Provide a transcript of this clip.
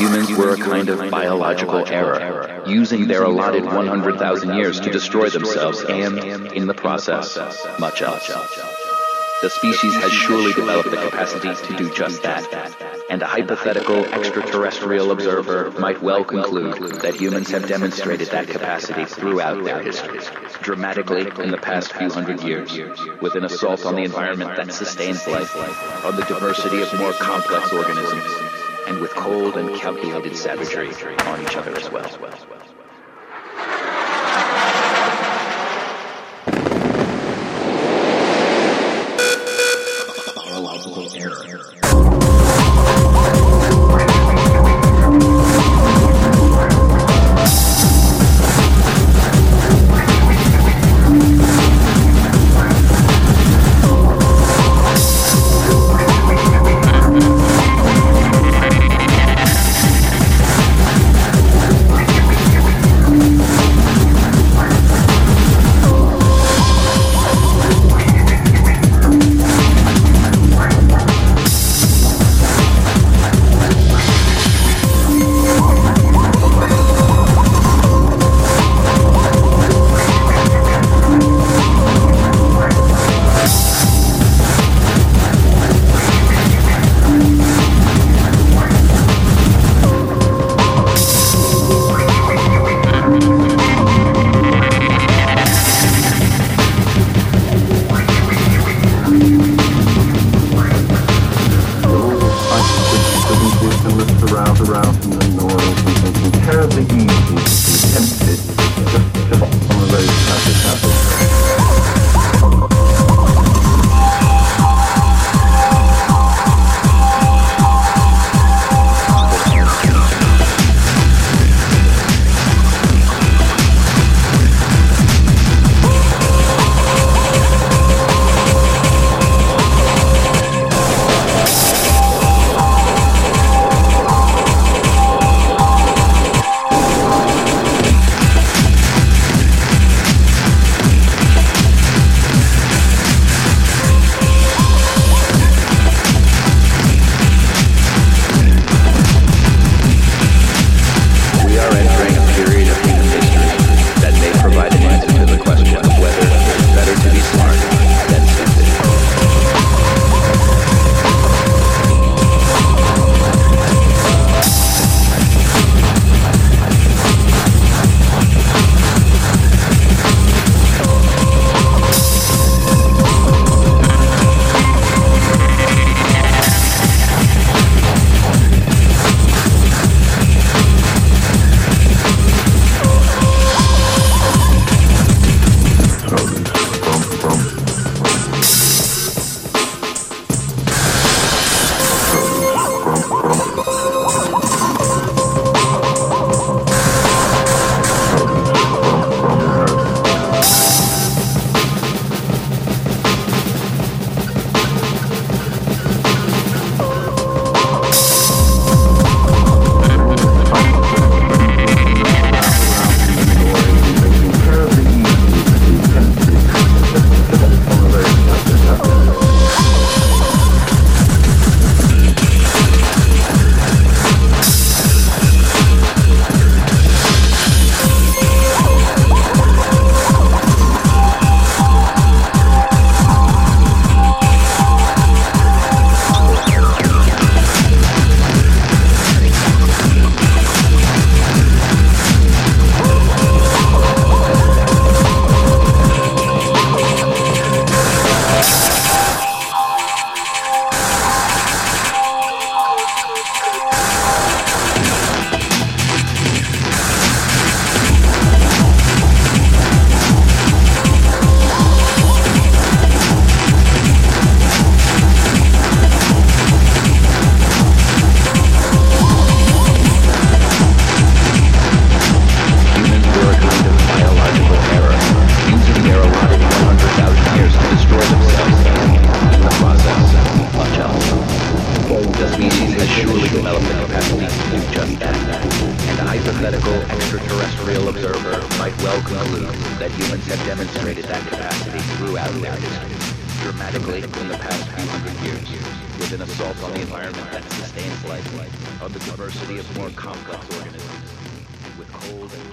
were a kind of biological error, using their allotted 100,000 years to destroy themselves and, in the process, much else. The species has surely developed the capacity to do just that, and a hypothetical extraterrestrial observer might well conclude that humans have demonstrated that capacity throughout their history, dramatically in the past few hundred years, with an assault on the environment that sustains life, on the diversity of more complex organisms, and with cold and calculated savagery on each other as well. Observer might well conclude that humans have demonstrated that capacity throughout their history, dramatically in the past few hundred years, with an assault on the environment that sustains life, on the diversity of more complex organisms, with cold and